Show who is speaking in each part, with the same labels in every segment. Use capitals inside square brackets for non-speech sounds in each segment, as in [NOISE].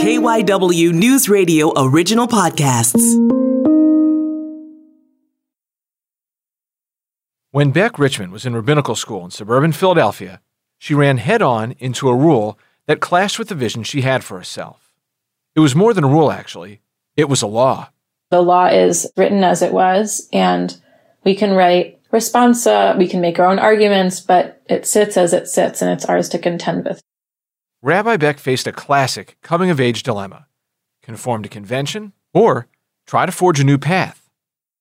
Speaker 1: KYW News Radio original podcasts.
Speaker 2: When Bec Richman was in rabbinical school in suburban Philadelphia, she ran head on into a rule that clashed with the vision she had for herself. It was more than a rule, actually, it was a law.
Speaker 3: The law is written as it was, and we can write responsa, we can make our own arguments, but it sits as it sits, and it's ours to contend with.
Speaker 2: Rabbi Bec faced a classic coming of age dilemma conform to convention or try to forge a new path.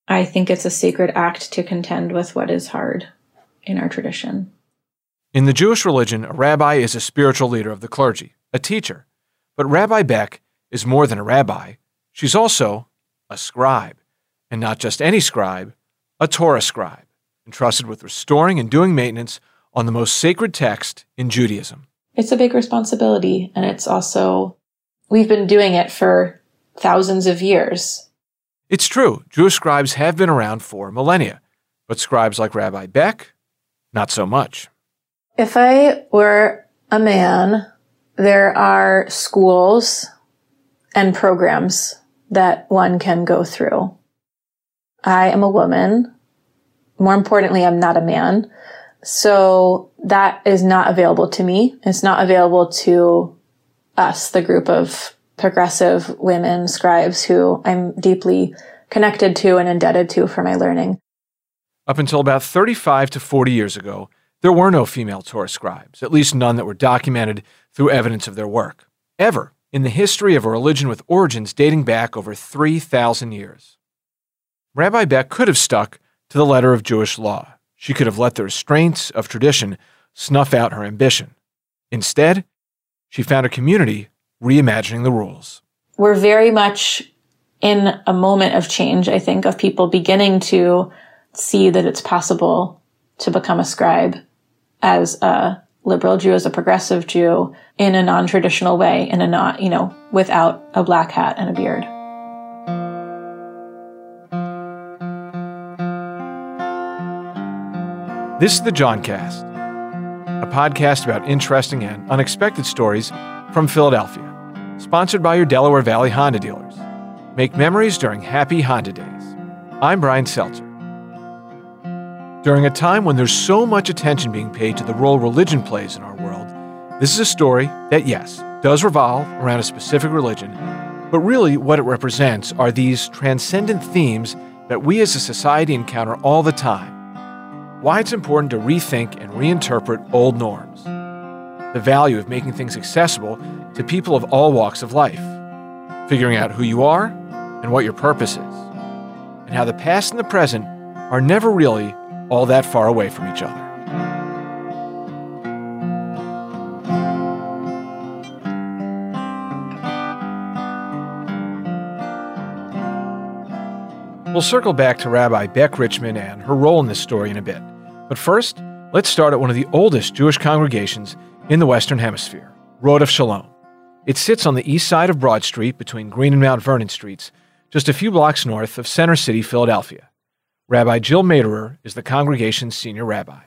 Speaker 3: I think it's a sacred act to contend with what is hard in our tradition.
Speaker 2: In the Jewish religion, a rabbi is a spiritual leader of the clergy, a teacher. But Rabbi Bec is more than a rabbi. She's also a scribe, and not just any scribe, a Torah scribe, entrusted with restoring and doing maintenance on the most sacred text in Judaism
Speaker 3: it's a big responsibility. And it's also, we've been doing it for thousands of years.
Speaker 2: It's true. Jewish scribes have been around for millennia, but scribes like Rabbi Bec, not so much.
Speaker 3: If I were a man, there are schools and programs that one can go through. I am a woman. More importantly, I'm not a man. So that is not available to me. It's not available to us, the group of progressive women scribes who I'm deeply connected to and indebted to for my learning.
Speaker 2: Up until about 35 to 40 years ago, there were no female Torah scribes, at least none that were documented through evidence of their work, ever in the history of a religion with origins dating back over 3,000 years. Rabbi Bec could have stuck to the letter of Jewish law. She could have let the restraints of tradition snuff out her ambition. Instead, she found a community reimagining the rules.
Speaker 3: We're very much in a moment of change, I think, of people beginning to see that it's possible to become a scribe as a liberal Jew, as a progressive Jew, in a non traditional way, in a not, you know, without a black hat and a beard.
Speaker 2: This is the Jawncast, a podcast about interesting and unexpected stories from Philadelphia, sponsored by your Delaware Valley Honda dealers. Make memories during happy Honda days. I'm Brian Seltzer. During a time when there's so much attention being paid to the role religion plays in our world, this is a story that, yes, does revolve around a specific religion, but really what it represents are these transcendent themes that we as a society encounter all the time why it's important to rethink and reinterpret old norms, the value of making things accessible to people of all walks of life, figuring out who you are and what your purpose is, and how the past and the present are never really all that far away from each other. We'll circle back to Rabbi Bec Richman and her role in this story in a bit. But first, let's start at one of the oldest Jewish congregations in the Western Hemisphere, Rodeph Shalom. It sits on the east side of Broad Street between Green and Mount Vernon Streets, just a few blocks north of Center City, Philadelphia. Rabbi Jill Maderer is the congregation's senior rabbi.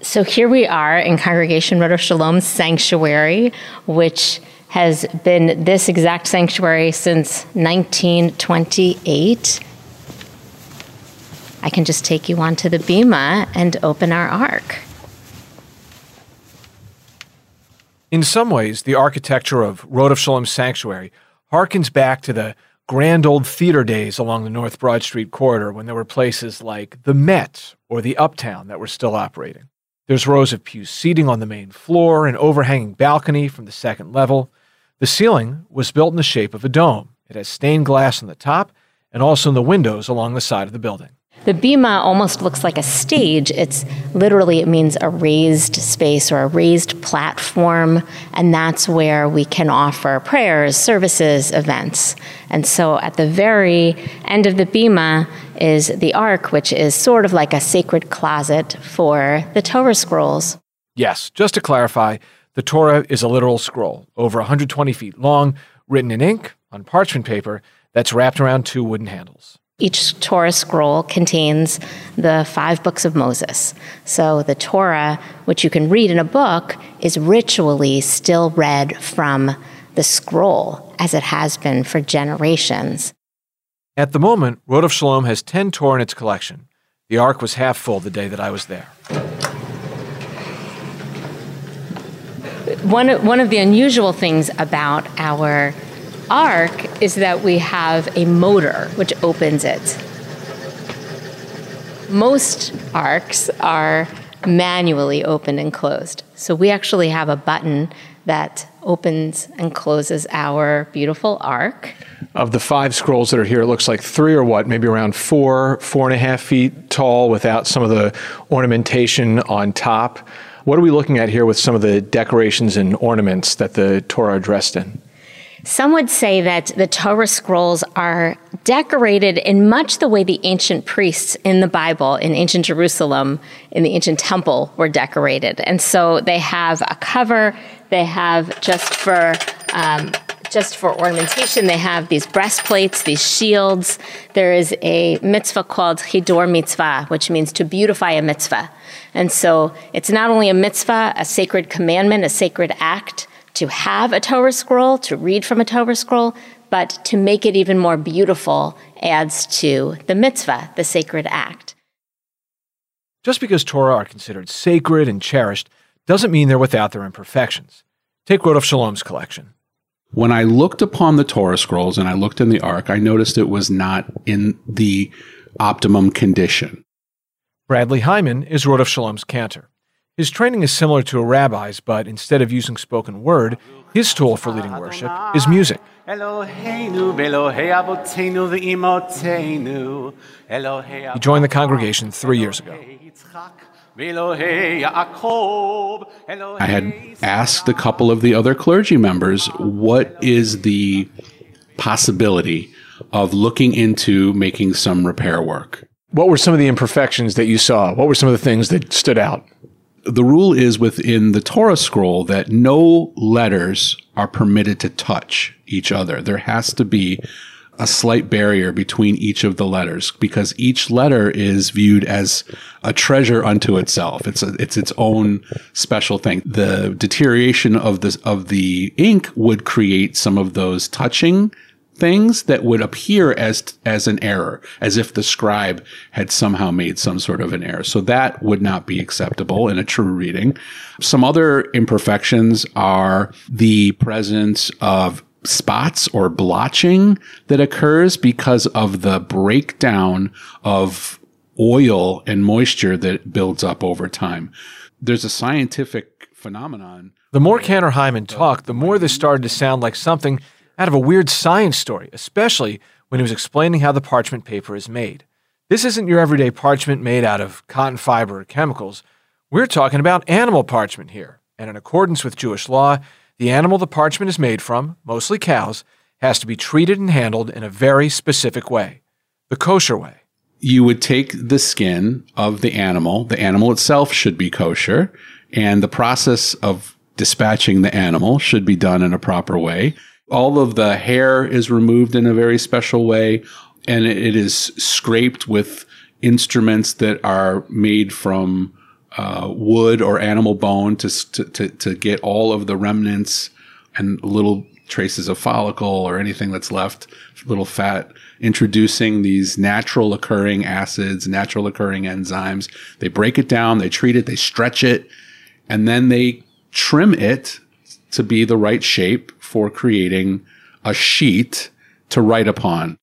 Speaker 4: So here we are in Congregation Rodeph Shalom Sanctuary, which has been this exact sanctuary since 1928. I can just take you onto the bima and open our ark.
Speaker 2: In some ways, the architecture of Rodef Shalom Sanctuary harkens back to the grand old theater days along the North Broad Street corridor when there were places like the Met or the Uptown that were still operating. There's rows of pew seating on the main floor, an overhanging balcony from the second level. The ceiling was built in the shape of a dome. It has stained glass on the top and also in the windows along the side of the building.
Speaker 4: The bima almost looks like a stage. It's literally, it means a raised space or a raised platform, and that's where we can offer prayers, services, events. And so at the very end of the bima is the ark, which is sort of like a sacred closet for the Torah scrolls.
Speaker 2: Yes, just to clarify, the Torah is a literal scroll, over 120 feet long, written in ink on parchment paper that's wrapped around two wooden handles.
Speaker 4: Each Torah scroll contains the five books of Moses. So the Torah, which you can read in a book, is ritually still read from the scroll as it has been for generations.
Speaker 2: At the moment, Road Rodef Shalom has 10 Torah in its collection. The Ark was half full the day that I was there.
Speaker 4: One, one of the unusual things about our Ark is that we have a motor which opens it. Most arks are manually opened and closed. So we actually have a button that opens and closes our beautiful ark.
Speaker 2: Of the five scrolls that are here, it looks like three or what, maybe around four, four and a half feet tall without some of the ornamentation on top. What are we looking at here with some of the decorations and ornaments that the Torah are dressed in?
Speaker 4: Some would say that the Torah scrolls are decorated in much the way the ancient priests in the Bible, in ancient Jerusalem, in the ancient temple, were decorated. And so they have a cover, they have just for um, just for ornamentation, they have these breastplates, these shields. There is a mitzvah called Hiddur Mitzvah, which means to beautify a mitzvah. And so it's not only a mitzvah, a sacred commandment, a sacred act, to have a Torah scroll, to read from a Torah scroll, but to make it even more beautiful adds to the mitzvah, the sacred act.
Speaker 2: Just because Torah are considered sacred and cherished doesn't mean they're without their imperfections. Take Rodef Shalom's collection.
Speaker 5: When I looked upon the Torah scrolls and I looked in the Ark, I noticed it was not in the optimum condition.
Speaker 2: Bradley Hyman is Rodef Shalom's cantor. His training is similar to a rabbi's, but instead of using spoken word, his tool for leading worship is music. He joined the congregation three years ago.
Speaker 5: I had asked a couple of the other clergy members what is the possibility of looking into making some repair work.
Speaker 2: What were some of the imperfections that you saw? What were some of the things that stood out?
Speaker 5: The rule is within the Torah scroll that no letters are permitted to touch each other. There has to be a slight barrier between each of the letters because each letter is viewed as a treasure unto itself. It's a, it's its own special thing. The deterioration of this of the ink would create some of those touching things that would appear as as an error, as if the scribe had somehow made some sort of an error. So that would not be acceptable in a true reading. Some other imperfections are the presence of spots or blotching that occurs because of the breakdown of oil and moisture that builds up over time. There's a scientific phenomenon.
Speaker 2: The more Cantor Hyman talked, the more this started to sound like something out of a weird science story, especially when he was explaining how the parchment paper is made. This isn't your everyday parchment made out of cotton fiber or chemicals. We're talking about animal parchment here, and in accordance with Jewish law, the animal the parchment is made from, mostly cows, has to be treated and handled in a very specific way the kosher way.
Speaker 5: You would take the skin of the animal, the animal itself should be kosher, and the process of dispatching the animal should be done in a proper way all of the hair is removed in a very special way and it is scraped with instruments that are made from uh, wood or animal bone to, to, to get all of the remnants and little traces of follicle or anything that's left, little fat, introducing these natural occurring acids, natural occurring enzymes. They break it down, they treat it, they stretch it, and then they trim it to be the right shape for creating a sheet to write upon.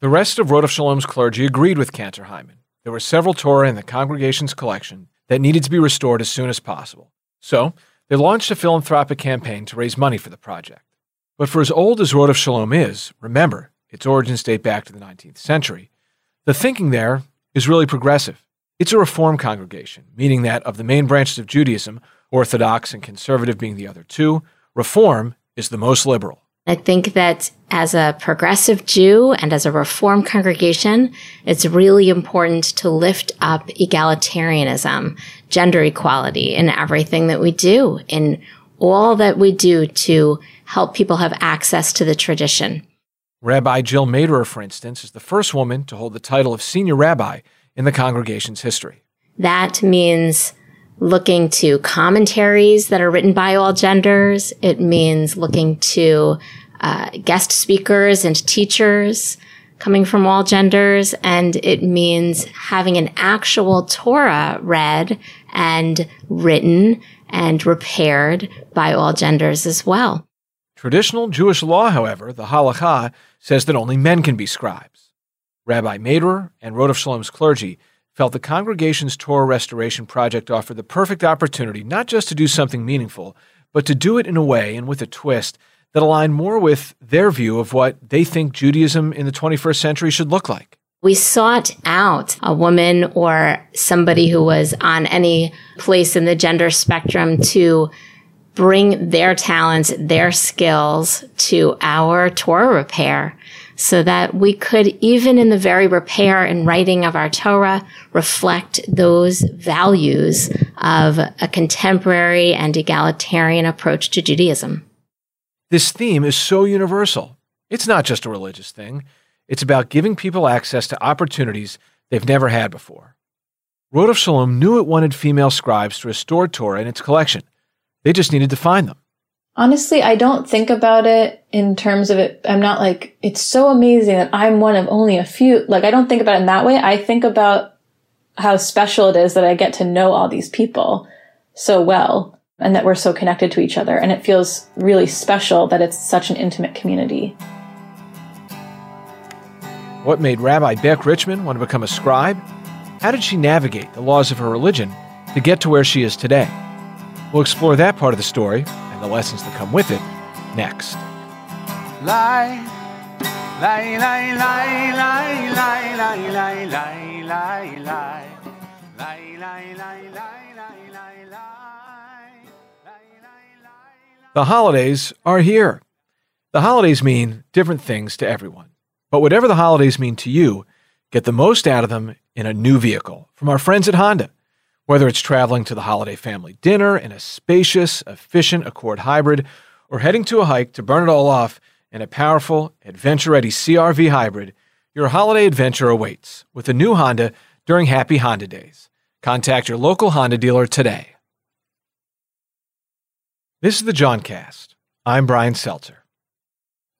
Speaker 2: The rest of Rodef Shalom's clergy agreed with Cantor Hyman. There were several Torah in the congregation's collection that needed to be restored as soon as possible. So, they launched a philanthropic campaign to raise money for the project. But for as old as Rodef Shalom is, remember, its origins date back to the 19th century, the thinking there is really progressive. It's a reform congregation, meaning that of the main branches of Judaism, Orthodox and conservative being the other two, Reform is the most liberal.
Speaker 4: I think that as a progressive Jew and as a reform congregation, it's really important to lift up egalitarianism, gender equality in everything that we do, in all that we do to help people have access to the tradition.
Speaker 2: Rabbi Jill Maderer, for instance, is the first woman to hold the title of senior rabbi in the congregation's history.
Speaker 4: That means looking to commentaries that are written by all genders. It means looking to uh, guest speakers and teachers coming from all genders. And it means having an actual Torah read and written and repaired by all genders as well.
Speaker 2: Traditional Jewish law, however, the halakha, says that only men can be scribes. Rabbi Mader and Rodef Shalom's clergy felt the congregation's Torah restoration project offered the perfect opportunity not just to do something meaningful, but to do it in a way and with a twist that aligned more with their view of what they think Judaism in the 21st century should look like.
Speaker 4: We sought out a woman or somebody who was on any place in the gender spectrum to bring their talents, their skills to our Torah repair so that we could, even in the very repair and writing of our Torah, reflect those values of a contemporary and egalitarian approach to Judaism.
Speaker 2: This theme is so universal. It's not just a religious thing. It's about giving people access to opportunities they've never had before. Rodef Shalom knew it wanted female scribes to restore Torah in its collection. They just needed to find them.
Speaker 3: Honestly, I don't think about it in terms of it. I'm not like, it's so amazing that I'm one of only a few. Like, I don't think about it in that way. I think about how special it is that I get to know all these people so well and that we're so connected to each other. And it feels really special that it's such an intimate community.
Speaker 2: What made Rabbi Bec Richman want to become a scribe? How did she navigate the laws of her religion to get to where she is today? We'll explore that part of the story and the lessons that come with it next. Lie, lie, lie, lie, lie, lie, lie, lie, lie, lie, lie, lie, lie, lie, lie. The holidays are here. The holidays mean different things to everyone. But whatever the holidays mean to you, get the most out of them in a new vehicle from our friends at Honda. Whether it's traveling to the holiday family dinner in a spacious, efficient Accord hybrid, or heading to a hike to burn it all off in a powerful, adventure ready CRV hybrid, your holiday adventure awaits with a new Honda during Happy Honda Days. Contact your local Honda dealer today. This is the Jawncast. I'm Brian Seltzer.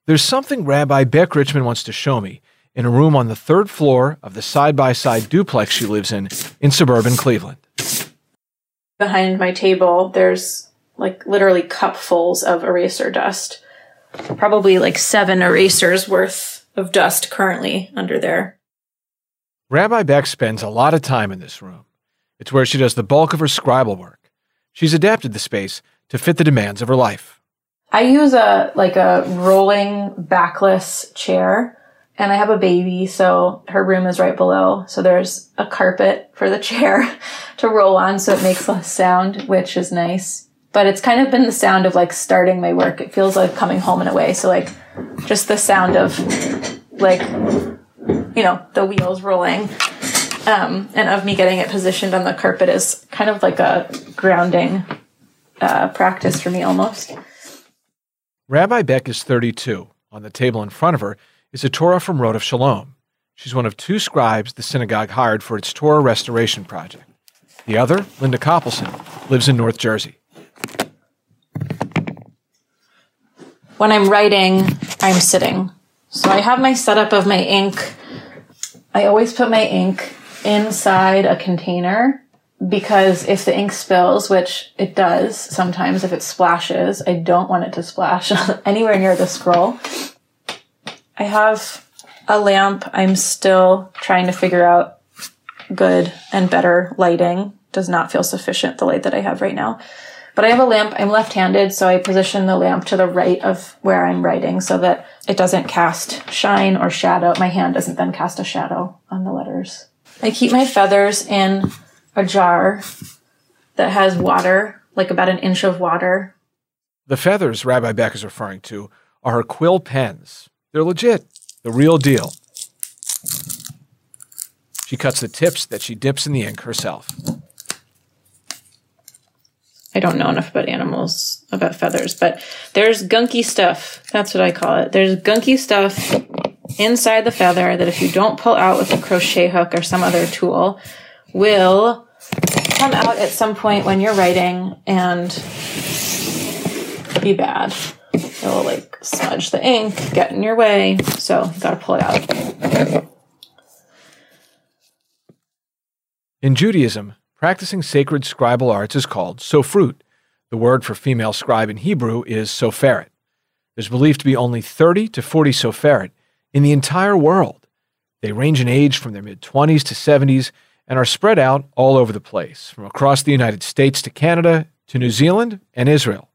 Speaker 2: There's something Rabbi Bec Richman wants to show me in a room on the third floor of the side by side duplex she lives in in suburban Cleveland.
Speaker 3: Behind my table, there's like literally cupfuls of eraser dust. Probably like seven erasers worth of dust currently under there.
Speaker 2: Rabbi Bec spends a lot of time in this room. It's where she does the bulk of her scribal work. She's adapted the space to fit the demands of her life.
Speaker 3: I use a like a rolling backless chair and I have a baby, so her room is right below. So there's a carpet for the [LAUGHS] chair to roll on so it makes less sound, which is nice. But it's kind of been the sound of like starting my work. It feels like coming home in a way. So like just the sound of like you know, the wheels rolling. Um, and of me getting it positioned on the carpet is kind of like a grounding uh, practice for me almost.
Speaker 2: Rabbi Bec is 32. On the table in front of her is a Torah from Rodeph Shalom. She's one of two scribes the synagogue hired for its Torah restoration project. The other, Linda Koppelson, lives in North Jersey.
Speaker 3: When I'm writing, I'm sitting. So I have my setup of my ink. I always put my ink inside a container because if the ink spills, which it does sometimes if it splashes, I don't want it to splash [LAUGHS] anywhere near the scroll. I have a lamp. I'm still trying to figure out good and better lighting. Does not feel sufficient, the light that I have right now. But I have a lamp. I'm left handed, so I position the lamp to the right of where I'm writing so that it doesn't cast shine or shadow. My hand doesn't then cast a shadow on the letters. I keep my feathers in a jar that has water, like about an inch of water.
Speaker 2: The feathers Rabbi Bec is referring to are her quill pens. They're legit, the real deal. She cuts the tips that she dips in the ink herself.
Speaker 3: I don't know enough about animals, about feathers, but there's gunky stuff. That's what I call it. There's gunky stuff inside the feather that if you don't pull out with a crochet hook or some other tool, will come out at some point when you're writing and be bad. It will like smudge the ink, get in your way. So you gotta pull it out.
Speaker 2: In Judaism, practicing sacred scribal arts is called sofrut. The word for female scribe in Hebrew is soferet. There's believed to be only 30 to 40 soferet in the entire world. They range in age from their mid 20s to 70s and are spread out all over the place, from across the United States to Canada to New Zealand and Israel.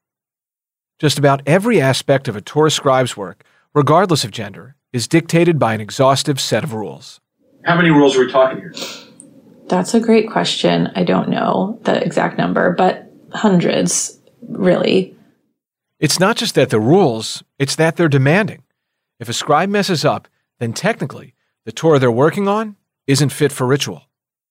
Speaker 2: Just about every aspect of a Torah scribe's work, regardless of gender, is dictated by an exhaustive set of rules.
Speaker 6: How many rules are we talking here?
Speaker 3: That's a great question. I don't know the exact number, but hundreds, really.
Speaker 2: It's not just that the rules, it's that they're demanding. If a scribe messes up, then technically, the Torah they're working on isn't fit for ritual.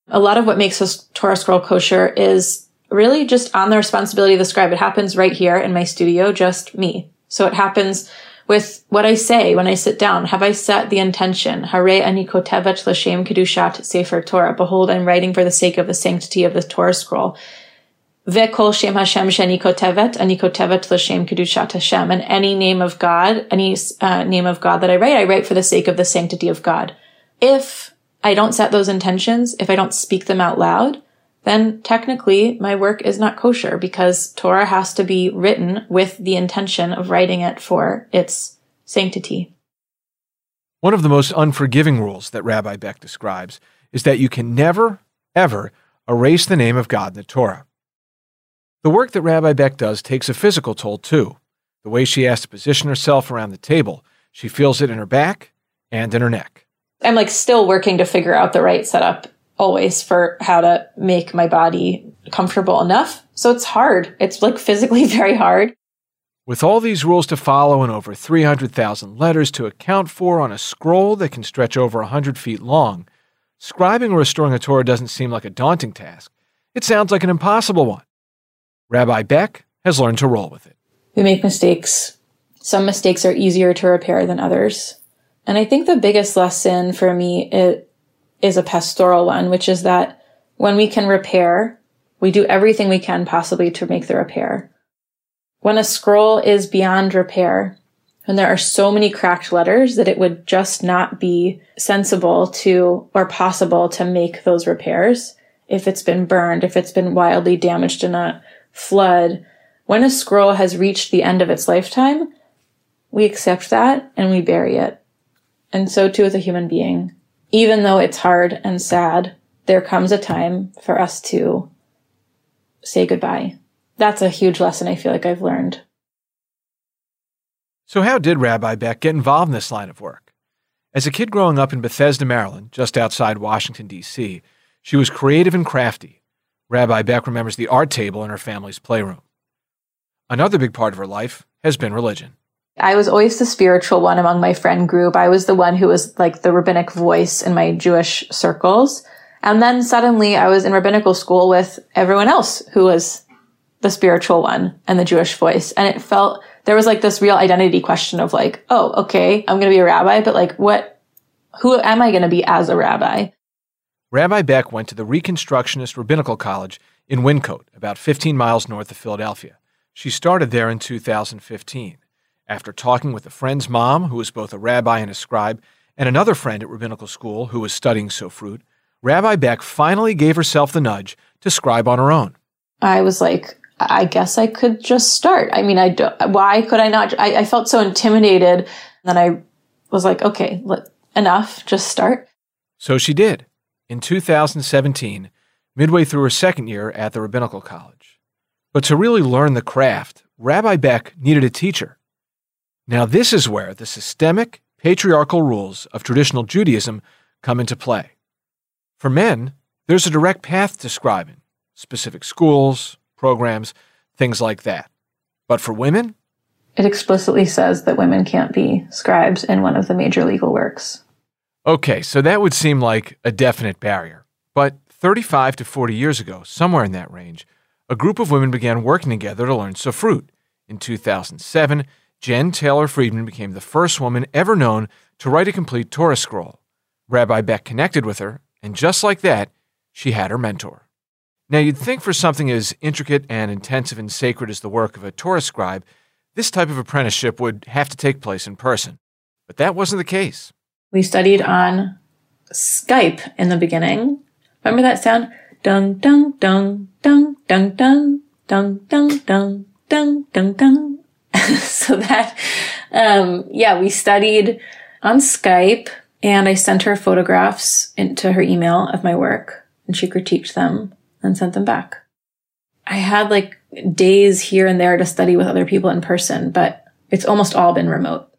Speaker 3: A lot of what makes a Torah scroll kosher is really just on the responsibility of the scribe. It happens right here in my studio, just me. So it happens with what I say when I sit down. Have I set the intention? Hare ani kotevet l'shem kedushat sefer Torah. Behold, I'm writing for the sake of the sanctity of the Torah scroll. Ve'kol shem Hashem kotevet l'shem kedushat Hashem. And any name of God, any uh, name of God that I write, I write for the sake of the sanctity of God. If I don't set those intentions, if I don't speak them out loud, then technically my work is not kosher because Torah has to be written with the intention of writing it for its sanctity.
Speaker 2: One of the most unforgiving rules that Rabbi Bec describes is that you can never, ever erase the name of God in the Torah. The work that Rabbi Bec does takes a physical toll too. The way she has to position herself around the table, she feels it in her back and in her neck.
Speaker 3: I'm like still working to figure out the right setup always for how to make my body comfortable enough. So it's hard. It's like physically [LAUGHS] very hard.
Speaker 2: With all these rules to follow and over 300,000 letters to account for on a scroll that can stretch over 100 feet long, scribing or restoring a Torah doesn't seem like a daunting task. It sounds like an impossible one. Rabbi Bec has learned to roll with it.
Speaker 3: We make mistakes. Some mistakes are easier to repair than others. And I think the biggest lesson for me it is a pastoral one, which is that when we can repair, we do everything we can possibly to make the repair. When a scroll is beyond repair, and there are so many cracked letters that it would just not be sensible to or possible to make those repairs if it's been burned, if it's been wildly damaged in a flood. When a scroll has reached the end of its lifetime, we accept that and we bury it. And so too with a human being. Even though it's hard and sad, there comes a time for us to say goodbye. That's a huge lesson I feel like I've learned.
Speaker 2: So, how did Rabbi Bec get involved in this line of work? As a kid growing up in Bethesda, Maryland, just outside Washington, D.C., she was creative and crafty. Rabbi Bec remembers the art table in her family's playroom. Another big part of her life has been religion.
Speaker 3: I was always the spiritual one among my friend group. I was the one who was like the rabbinic voice in my Jewish circles. And then suddenly I was in rabbinical school with everyone else who was the spiritual one and the Jewish voice. And it felt, there was like this real identity question of like, oh, okay, I'm going to be a rabbi, but like what, who am I going to be as a rabbi?
Speaker 2: Rabbi Bec went to the Reconstructionist Rabbinical College in Wyncote, about 15 miles north of Philadelphia. She started there in 2015. After talking with a friend's mom, who was both a rabbi and a scribe, and another friend at rabbinical school who was studying Sofrut, Rabbi Bec finally gave herself the nudge to scribe on her own.
Speaker 3: I was like, I guess I could just start. I mean, I don't, why could I not? I, I felt so intimidated. Then I was like, okay, let, enough, just start.
Speaker 2: So she did. In 2017, midway through her second year at the rabbinical college. But to really learn the craft, Rabbi Bec needed a teacher. Now, this is where the systemic, patriarchal rules of traditional Judaism come into play. For men, there's a direct path to scribing, specific schools, programs, things like that. But for women,
Speaker 3: it explicitly says that women can't be scribes in one of the major legal works.
Speaker 2: Okay, so that would seem like a definite barrier. But 35 to 40 years ago, somewhere in that range, a group of women began working together to learn Sofrut. In 2007, Jen Taylor Friedman became the first woman ever known to write a complete Torah scroll. Rabbi Bec connected with her, and just like that, she had her mentor. Now, you'd think for something as intricate and intensive and sacred as the work of a Torah scribe, this type of apprenticeship would have to take place in person. But that wasn't the case.
Speaker 3: We studied on Skype in the beginning. Remember that sound? Dung, dung, dung, dung, dung, dung, dung, dung, dung, dung, dung, dung. [LAUGHS] so that, um, yeah, we studied on Skype and I sent her photographs into her email of my work and she critiqued them and sent them back. I had like days here and there to study with other people in person, but it's almost all been remote.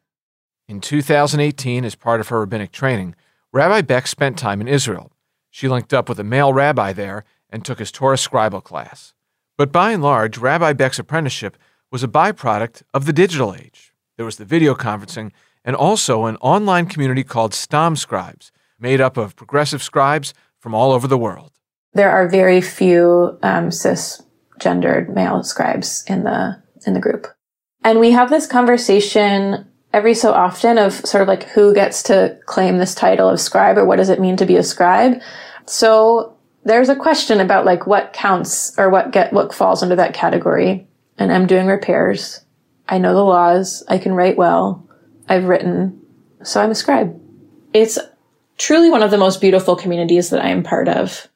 Speaker 2: In 2018, as part of her rabbinic training, Rabbi Bec spent time in Israel. She linked up with a male rabbi there and took his Torah scribal class. But by and large, Rabbi Bec's apprenticeship was a byproduct of the digital age. There was the video conferencing and also an online community called Stam Scribes, made up of progressive scribes from all over the world.
Speaker 3: There are very few um, cisgendered male scribes in the in the group, and we have this conversation every so often of sort of like who gets to claim this title of scribe or what does it mean to be a scribe. So there's a question about like what counts or what get what falls under that category. And I'm doing repairs. I know the laws. I can write well. I've written. So I'm a scribe. It's truly one of the most beautiful communities that I am part of.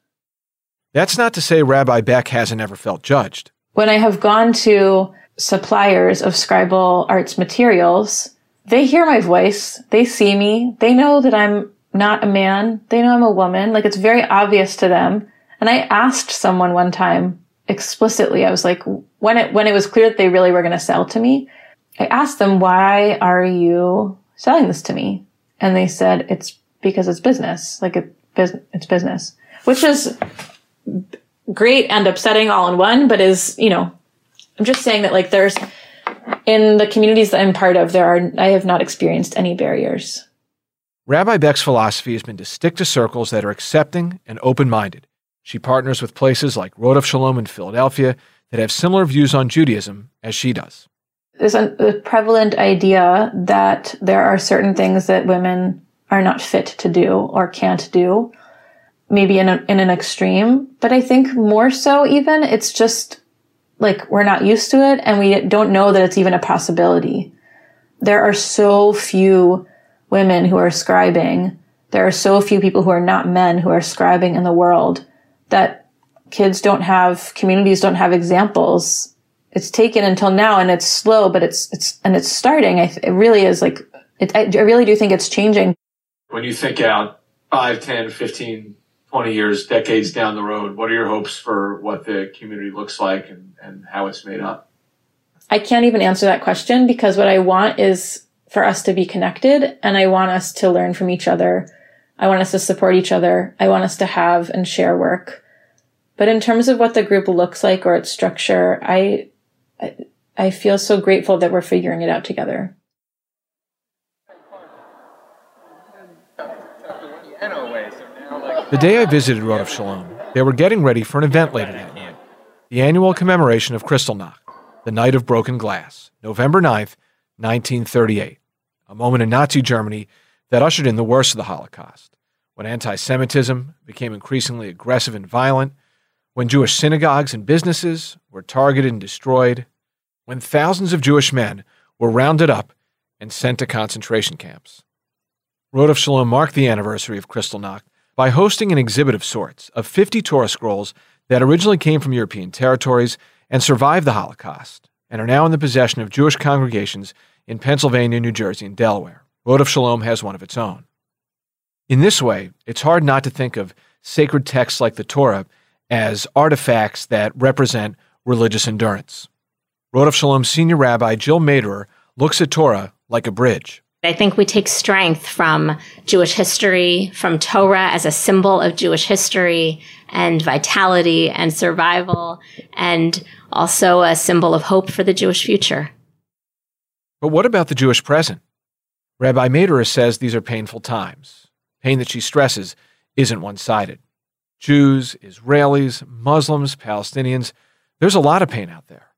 Speaker 2: That's not to say Rabbi Bec hasn't ever felt judged.
Speaker 3: When I have gone to suppliers of scribal arts materials, they hear my voice. They see me. They know that I'm not a man. They know I'm a woman. Like it's very obvious to them. And I asked someone one time explicitly, I was like, when it, when it was clear that they really were going to sell to me, I asked them, why are you selling this to me? And they said, it's because it's business. Like it, it's business, which is great and upsetting all in one, but is, you know, I'm just saying that like there's, in the communities that I'm part of, there are, I have not experienced any barriers.
Speaker 2: Rabbi Bec's philosophy has been to stick to circles that are accepting and open minded. She partners with places like Road Rodef Shalom in Philadelphia that have similar views on Judaism as she does.
Speaker 3: There's a, a prevalent idea that there are certain things that women are not fit to do or can't do, maybe in, a, in an extreme. But I think more so, even, it's just like we're not used to it and we don't know that it's even a possibility. There are so few women who are scribing. There are so few people who are not men who are scribing in the world that kids don't have, communities don't have examples. It's taken until now and it's slow, but it's, it's, and it's starting. I, it really is like, it, I, I really do think it's changing.
Speaker 6: When you think out 5, 10, 15, 20 years, decades down the road, what are your hopes for what the community looks like and, and how it's made up?
Speaker 3: I can't even answer that question because what I want is for us to be connected and I want us to learn from each other. I want us to support each other. I want us to have and share work. But in terms of what the group looks like or its structure, I, I feel so grateful that we're figuring it out together.
Speaker 2: The day I visited Rodef Shalom, they were getting ready for an event later that night the annual commemoration of Kristallnacht, the Night of Broken Glass, November 9th, 1938, a moment in Nazi Germany that ushered in the worst of the Holocaust, when anti Semitism became increasingly aggressive and violent, when Jewish synagogues and businesses were targeted and destroyed, when thousands of Jewish men were rounded up and sent to concentration camps. Rodeph Shalom marked the anniversary of Kristallnacht by hosting an exhibit of sorts of 50 Torah scrolls that originally came from European territories and survived the Holocaust and are now in the possession of Jewish congregations in Pennsylvania, New Jersey, and Delaware. Rodeph Shalom has one of its own. In this way, it's hard not to think of sacred texts like the Torah as artifacts that represent religious endurance. Rodef Shalom senior rabbi Jill Maderer looks at Torah like a bridge.
Speaker 4: I think we take strength from Jewish history, from Torah as a symbol of Jewish history and vitality and survival, and also a symbol of hope for the Jewish future.
Speaker 2: But what about the Jewish present? Rabbi Maderer says these are painful times. Pain that she stresses isn't one sided. Jews, Israelis, Muslims, Palestinians, there's a lot of pain out there.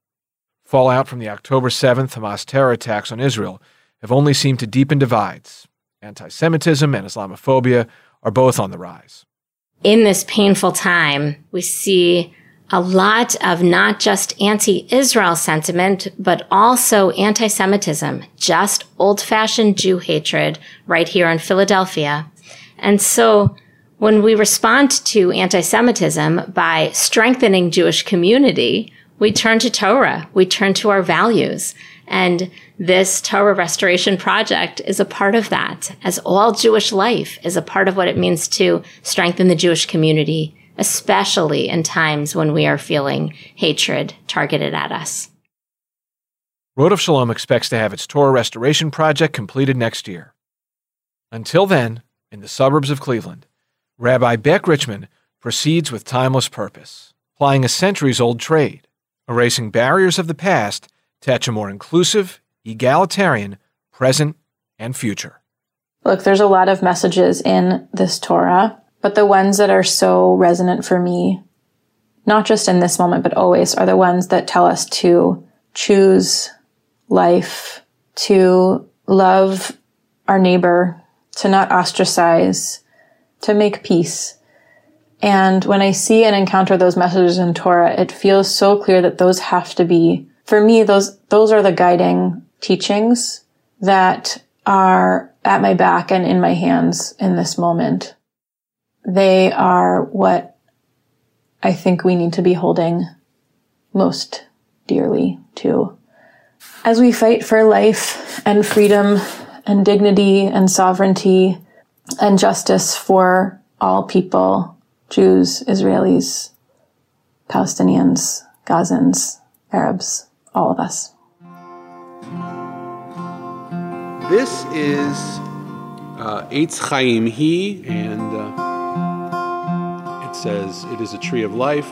Speaker 2: Fallout from the October 7th Hamas terror attacks on Israel have only seemed to deepen divides. Anti Semitism and Islamophobia are both on the rise.
Speaker 4: In this painful time, we see a lot of not just anti-Israel sentiment, but also anti-Semitism, just old-fashioned Jew hatred right here in Philadelphia. And so when we respond to anti-Semitism by strengthening Jewish community, we turn to Torah, we turn to our values. And this Torah restoration project is a part of that, as all Jewish life is a part of what it means to strengthen the Jewish community, especially in times when we are feeling hatred targeted at us.
Speaker 2: Rodeph Shalom expects to have its Torah restoration project completed next year. Until then, in the suburbs of Cleveland, Rabbi Bec Richman proceeds with timeless purpose, plying a centuries old trade, erasing barriers of the past to etch a more inclusive, egalitarian present and future.
Speaker 3: Look, there's a lot of messages in this Torah, but the ones that are so resonant for me, not just in this moment, but always, are the ones that tell us to choose life, to love our neighbor, to not ostracize, to make peace. And when I see and encounter those messages in Torah, it feels so clear that those have to be, for me, those, those are the guiding teachings that are at my back and in my hands in this moment. They are what I think we need to be holding most dearly to. As we fight for life and freedom and dignity and sovereignty and justice for all people, Jews, Israelis, Palestinians, Gazans, Arabs, all of us.
Speaker 5: This is uh, Eitz Chayim Hi, and uh, it says, It is a tree of life.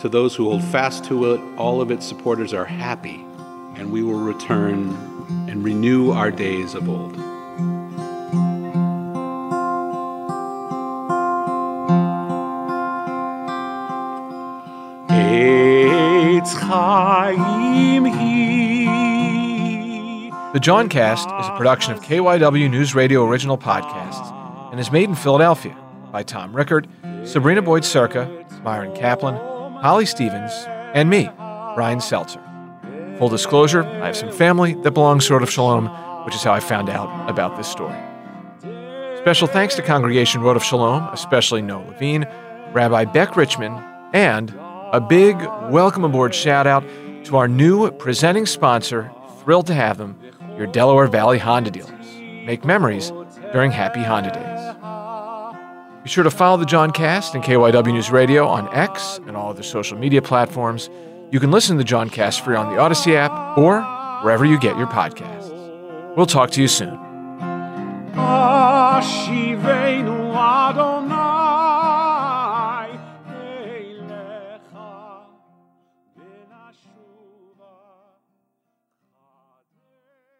Speaker 5: To those who hold fast to it, all of its supporters are happy, and we will return and renew our days of old. Chayim Hi.
Speaker 2: The Jawncast is a production of KYW News Radio original podcasts and is made in Philadelphia by Tom Rickard, Sabrina Boyd Circa, Myron Kaplan, Holly Stevens, and me, Brian Seltzer. Full disclosure, I have some family that belongs to Rodeph Shalom, which is how I found out about this story. Special thanks to Congregation Rodeph Shalom, especially Noah Levine, Rabbi Bec Richman, and a big welcome aboard shout out to our new presenting sponsor. Thrilled to have them, your Delaware Valley Honda dealers. Make memories during happy Honda days. Be sure to follow the Jawncast and KYW News Radio on X and all other social media platforms. You can listen to the Jawncast free on the Odyssey app or wherever you get your podcasts. We'll talk to you soon.